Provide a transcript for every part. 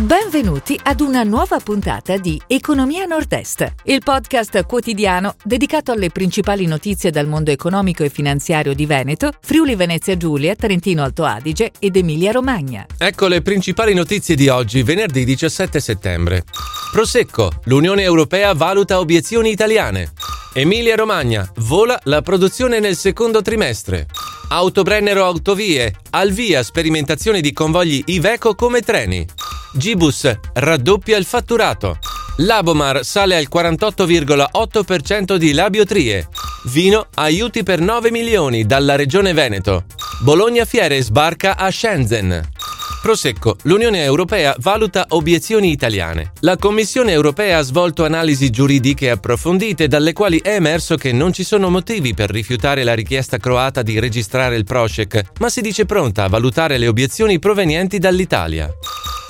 Benvenuti ad una nuova puntata di Economia Nord-Est, il podcast quotidiano dedicato alle principali notizie dal mondo economico e finanziario di Veneto, Friuli Venezia Giulia, Trentino Alto Adige ed Emilia Romagna. Ecco le principali notizie di oggi, venerdì 17 settembre. Prosecco, l'Unione Europea valuta obiezioni italiane. Emilia Romagna, vola la produzione nel secondo trimestre. Autobrennero Autovie, al via sperimentazione di convogli Iveco come treni. Gibus raddoppia il fatturato. Labomar sale al 48,8% di labiotrie. Vino aiuti per 9 milioni dalla regione Veneto. Bologna Fiere sbarca a Shenzhen. Prosecco, l'Unione Europea valuta obiezioni italiane. La Commissione Europea ha svolto analisi giuridiche approfondite dalle quali è emerso che non ci sono motivi per rifiutare la richiesta croata di registrare il Prosec, ma si dice pronta a valutare le obiezioni provenienti dall'Italia.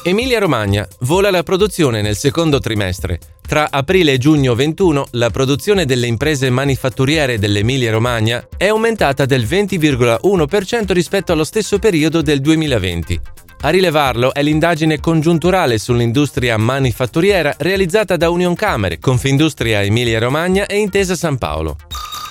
Emilia-Romagna vola la produzione nel secondo trimestre. Tra aprile e giugno 21 la produzione delle imprese manifatturiere dell'Emilia-Romagna è aumentata del 20,1% rispetto allo stesso periodo del 2020. A rilevarlo è l'indagine congiunturale sull'industria manifatturiera realizzata da Union Camere, Confindustria Emilia-Romagna e Intesa San Paolo.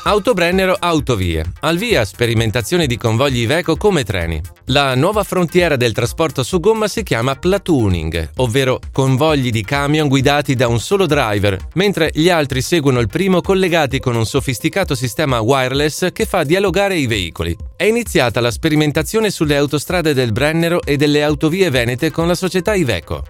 Autobrennero Autovie. Al via sperimentazione di convogli Iveco come treni. La nuova frontiera del trasporto su gomma si chiama platooning, ovvero convogli di camion guidati da un solo driver, mentre gli altri seguono il primo collegati con un sofisticato sistema wireless che fa dialogare i veicoli. È iniziata la sperimentazione sulle autostrade del Brennero e delle autovie venete con la società Iveco.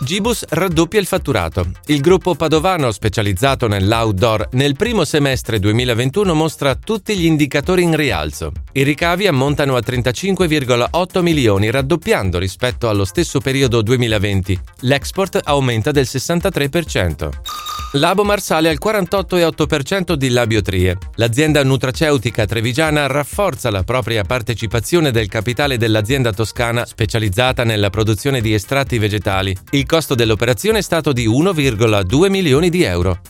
Gibus raddoppia il fatturato. Il gruppo padovano specializzato nell'outdoor nel primo semestre 2021 mostra tutti gli indicatori in rialzo. I ricavi ammontano a 35,8 milioni, raddoppiando rispetto allo stesso periodo 2020. L'export aumenta del 63%. Labomar sale al 48,8% di labiotrie. L'azienda nutraceutica trevigiana rafforza la propria partecipazione del capitale dell'azienda toscana specializzata nella produzione di estratti vegetali. Il costo dell'operazione è stato di 1,2 milioni di euro.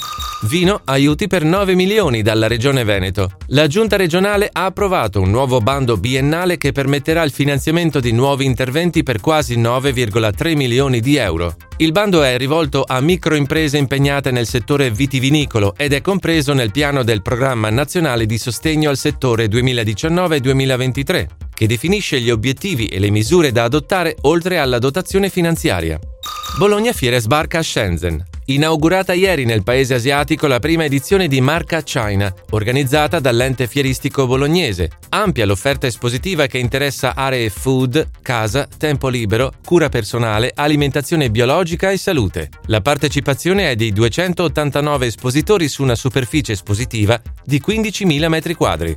Vino aiuti per 9 milioni dalla Regione Veneto. La Giunta regionale ha approvato un nuovo bando biennale che permetterà il finanziamento di nuovi interventi per quasi 9,3 milioni di euro. Il bando è rivolto a microimprese impegnate nel settore vitivinicolo ed è compreso nel piano del Programma nazionale di sostegno al settore 2019-2023, che definisce gli obiettivi e le misure da adottare oltre alla dotazione finanziaria. Bologna Fiere sbarca a Shenzhen. Inaugurata ieri nel paese asiatico la prima edizione di Marca China, organizzata dall'ente fieristico bolognese. Ampia l'offerta espositiva che interessa aree food, casa, tempo libero, cura personale, alimentazione biologica e salute. La partecipazione è di 289 espositori su una superficie espositiva di 15.000 m2.